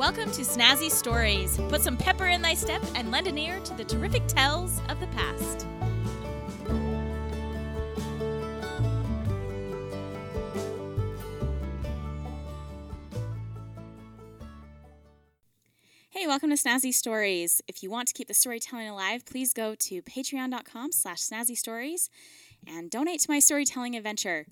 Welcome to Snazzy Stories. Put some pepper in thy step and lend an ear to the terrific tales of the past. Hey, welcome to Snazzy Stories. If you want to keep the storytelling alive, please go to patreon.com slash snazzy stories and donate to my storytelling adventure.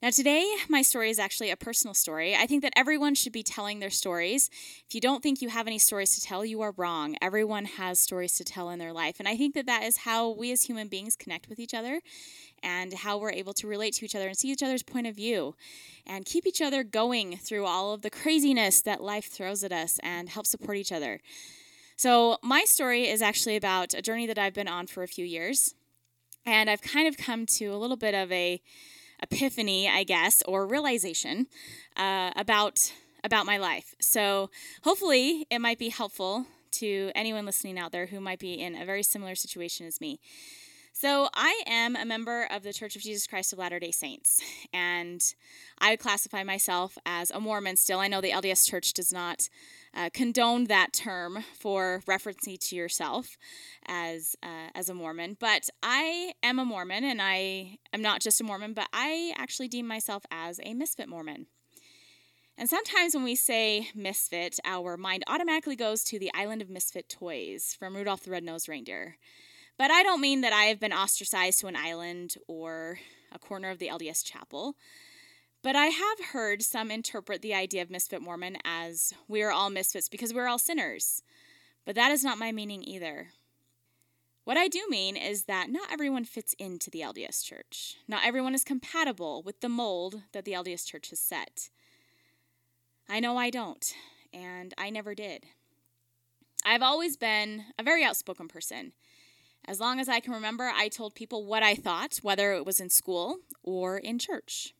Now, today, my story is actually a personal story. I think that everyone should be telling their stories. If you don't think you have any stories to tell, you are wrong. Everyone has stories to tell in their life. And I think that that is how we as human beings connect with each other and how we're able to relate to each other and see each other's point of view and keep each other going through all of the craziness that life throws at us and help support each other. So, my story is actually about a journey that I've been on for a few years. And I've kind of come to a little bit of a epiphany, I guess, or realization uh, about about my life. So hopefully, it might be helpful to anyone listening out there who might be in a very similar situation as me. So, I am a member of the Church of Jesus Christ of Latter day Saints, and I would classify myself as a Mormon still. I know the LDS Church does not uh, condone that term for referencing to yourself as, uh, as a Mormon, but I am a Mormon, and I am not just a Mormon, but I actually deem myself as a misfit Mormon. And sometimes when we say misfit, our mind automatically goes to the island of misfit toys from Rudolph the Red-Nosed Reindeer. But I don't mean that I have been ostracized to an island or a corner of the LDS chapel. But I have heard some interpret the idea of misfit Mormon as we are all misfits because we're all sinners. But that is not my meaning either. What I do mean is that not everyone fits into the LDS church. Not everyone is compatible with the mold that the LDS church has set. I know I don't, and I never did. I've always been a very outspoken person. As long as I can remember, I told people what I thought, whether it was in school or in church.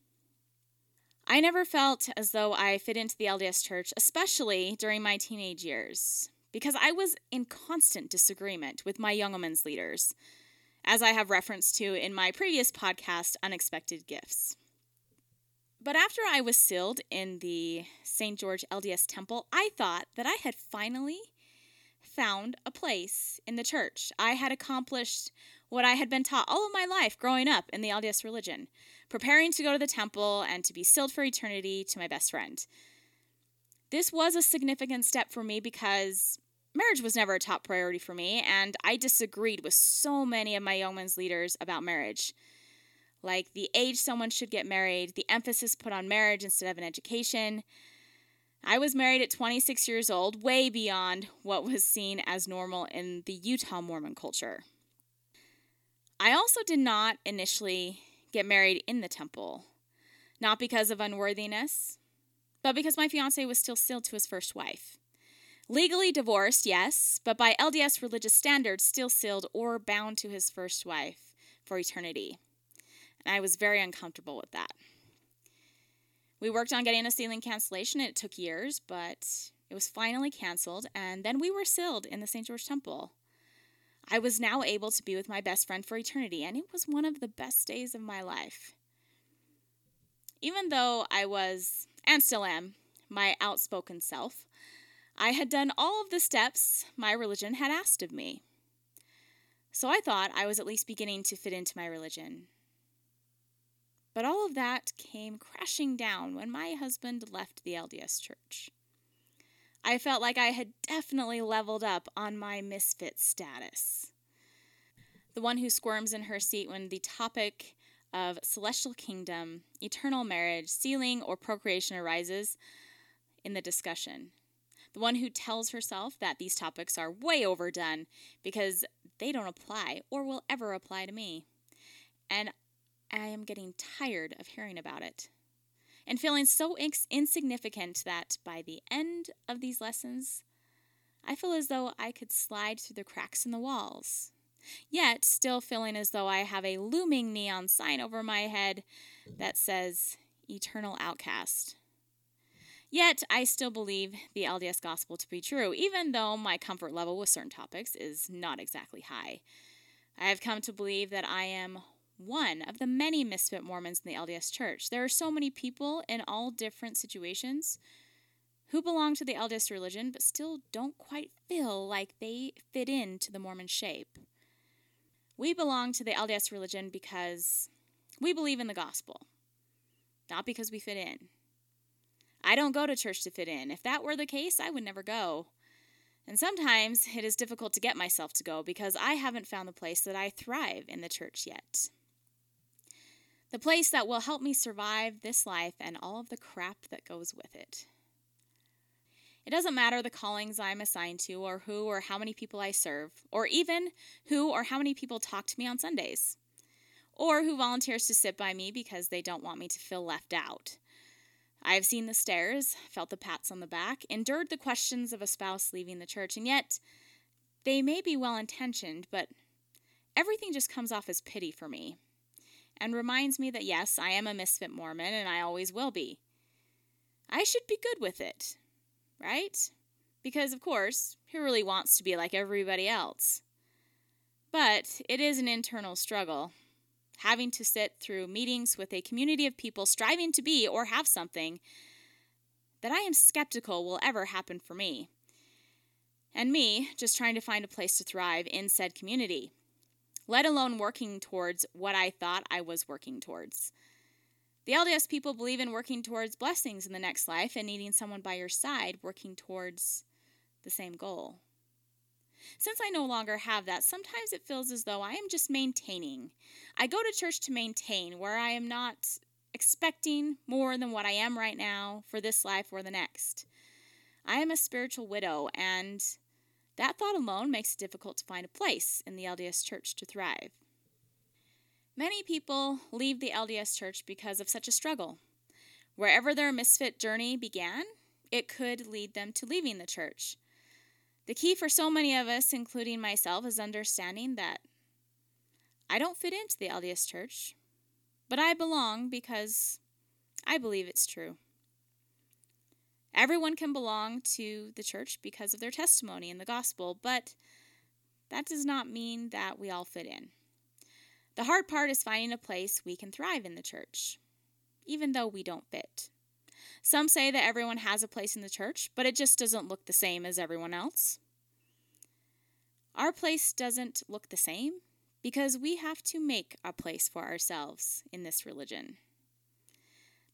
I never felt as though I fit into the LDS church, especially during my teenage years, because I was in constant disagreement with my young women's leaders, as I have referenced to in my previous podcast, Unexpected Gifts. But after I was sealed in the St. George LDS Temple, I thought that I had finally found a place in the church. I had accomplished what I had been taught all of my life growing up in the LDS religion, preparing to go to the temple and to be sealed for eternity to my best friend. This was a significant step for me because marriage was never a top priority for me, and I disagreed with so many of my young men's leaders about marriage. Like the age someone should get married, the emphasis put on marriage instead of an education, I was married at 26 years old, way beyond what was seen as normal in the Utah Mormon culture. I also did not initially get married in the temple, not because of unworthiness, but because my fiance was still sealed to his first wife. Legally divorced, yes, but by LDS religious standards, still sealed or bound to his first wife for eternity. And I was very uncomfortable with that. We worked on getting a sealing cancellation. It took years, but it was finally canceled, and then we were sealed in the St. George Temple. I was now able to be with my best friend for eternity, and it was one of the best days of my life. Even though I was, and still am, my outspoken self, I had done all of the steps my religion had asked of me. So I thought I was at least beginning to fit into my religion. But all of that came crashing down when my husband left the LDS church. I felt like I had definitely leveled up on my misfit status. The one who squirms in her seat when the topic of celestial kingdom, eternal marriage, sealing, or procreation arises in the discussion. The one who tells herself that these topics are way overdone because they don't apply or will ever apply to me. And I am getting tired of hearing about it and feeling so ins- insignificant that by the end of these lessons, I feel as though I could slide through the cracks in the walls. Yet, still feeling as though I have a looming neon sign over my head that says Eternal Outcast. Yet, I still believe the LDS gospel to be true, even though my comfort level with certain topics is not exactly high. I have come to believe that I am one of the many misfit Mormons in the LDS Church. There are so many people in all different situations who belong to the LDS religion but still don't quite feel like they fit into the Mormon shape. We belong to the LDS religion because we believe in the gospel, not because we fit in. I don't go to church to fit in. If that were the case, I would never go. And sometimes it is difficult to get myself to go because I haven't found the place that I thrive in the church yet. The place that will help me survive this life and all of the crap that goes with it. It doesn't matter the callings I'm assigned to, or who or how many people I serve, or even who or how many people talk to me on Sundays, or who volunteers to sit by me because they don't want me to feel left out. I have seen the stares, felt the pats on the back, endured the questions of a spouse leaving the church, and yet they may be well intentioned, but everything just comes off as pity for me and reminds me that yes, I am a misfit Mormon and I always will be. I should be good with it, right? Because, of course, who really wants to be like everybody else? But it is an internal struggle, having to sit through meetings with a community of people striving to be or have something that I am skeptical will ever happen for me. And me just trying to find a place to thrive in said community, let alone working towards what I thought I was working towards. The LDS people believe in working towards blessings in the next life and needing someone by your side working towards the same goal. Since I no longer have that, sometimes it feels as though I am just maintaining. I go to church to maintain, where I am not expecting more than what I am right now for this life or the next. I am a spiritual widow, and that thought alone makes it difficult to find a place in the LDS church to thrive. Many people leave the LDS church because of such a struggle. Wherever their misfit journey began, it could lead them to leaving the church. The key for so many of us, including myself, is understanding that I don't fit into the LDS church, but I belong because I believe it's true. Everyone can belong to the church because of their testimony in the gospel, but that does not mean that we all fit in. The hard part is finding a place we can thrive in the church, even though we don't fit. Some say that everyone has a place in the church, but it just doesn't look the same as everyone else. Our place doesn't look the same because we have to make a place for ourselves in this religion.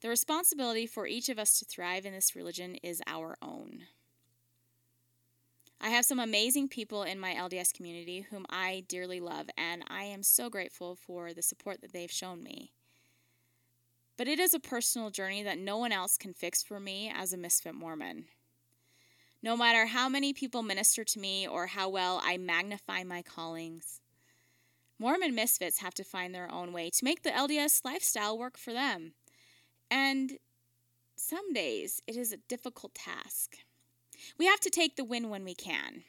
The responsibility for each of us to thrive in this religion is our own. I have some amazing people in my LDS community whom I dearly love, and I am so grateful for the support that they've shown me. But it is a personal journey that no one else can fix for me as a misfit Mormon. No matter how many people minister to me or how well I magnify my callings, Mormon misfits have to find their own way to make the LDS lifestyle work for them. And some days it is a difficult task. We have to take the win when we can.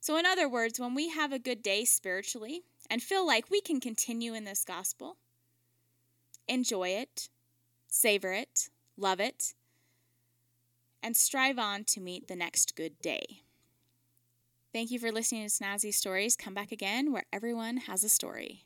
So, in other words, when we have a good day spiritually and feel like we can continue in this gospel, enjoy it, savor it, love it, and strive on to meet the next good day. Thank you for listening to Snazzy Stories. Come back again where everyone has a story.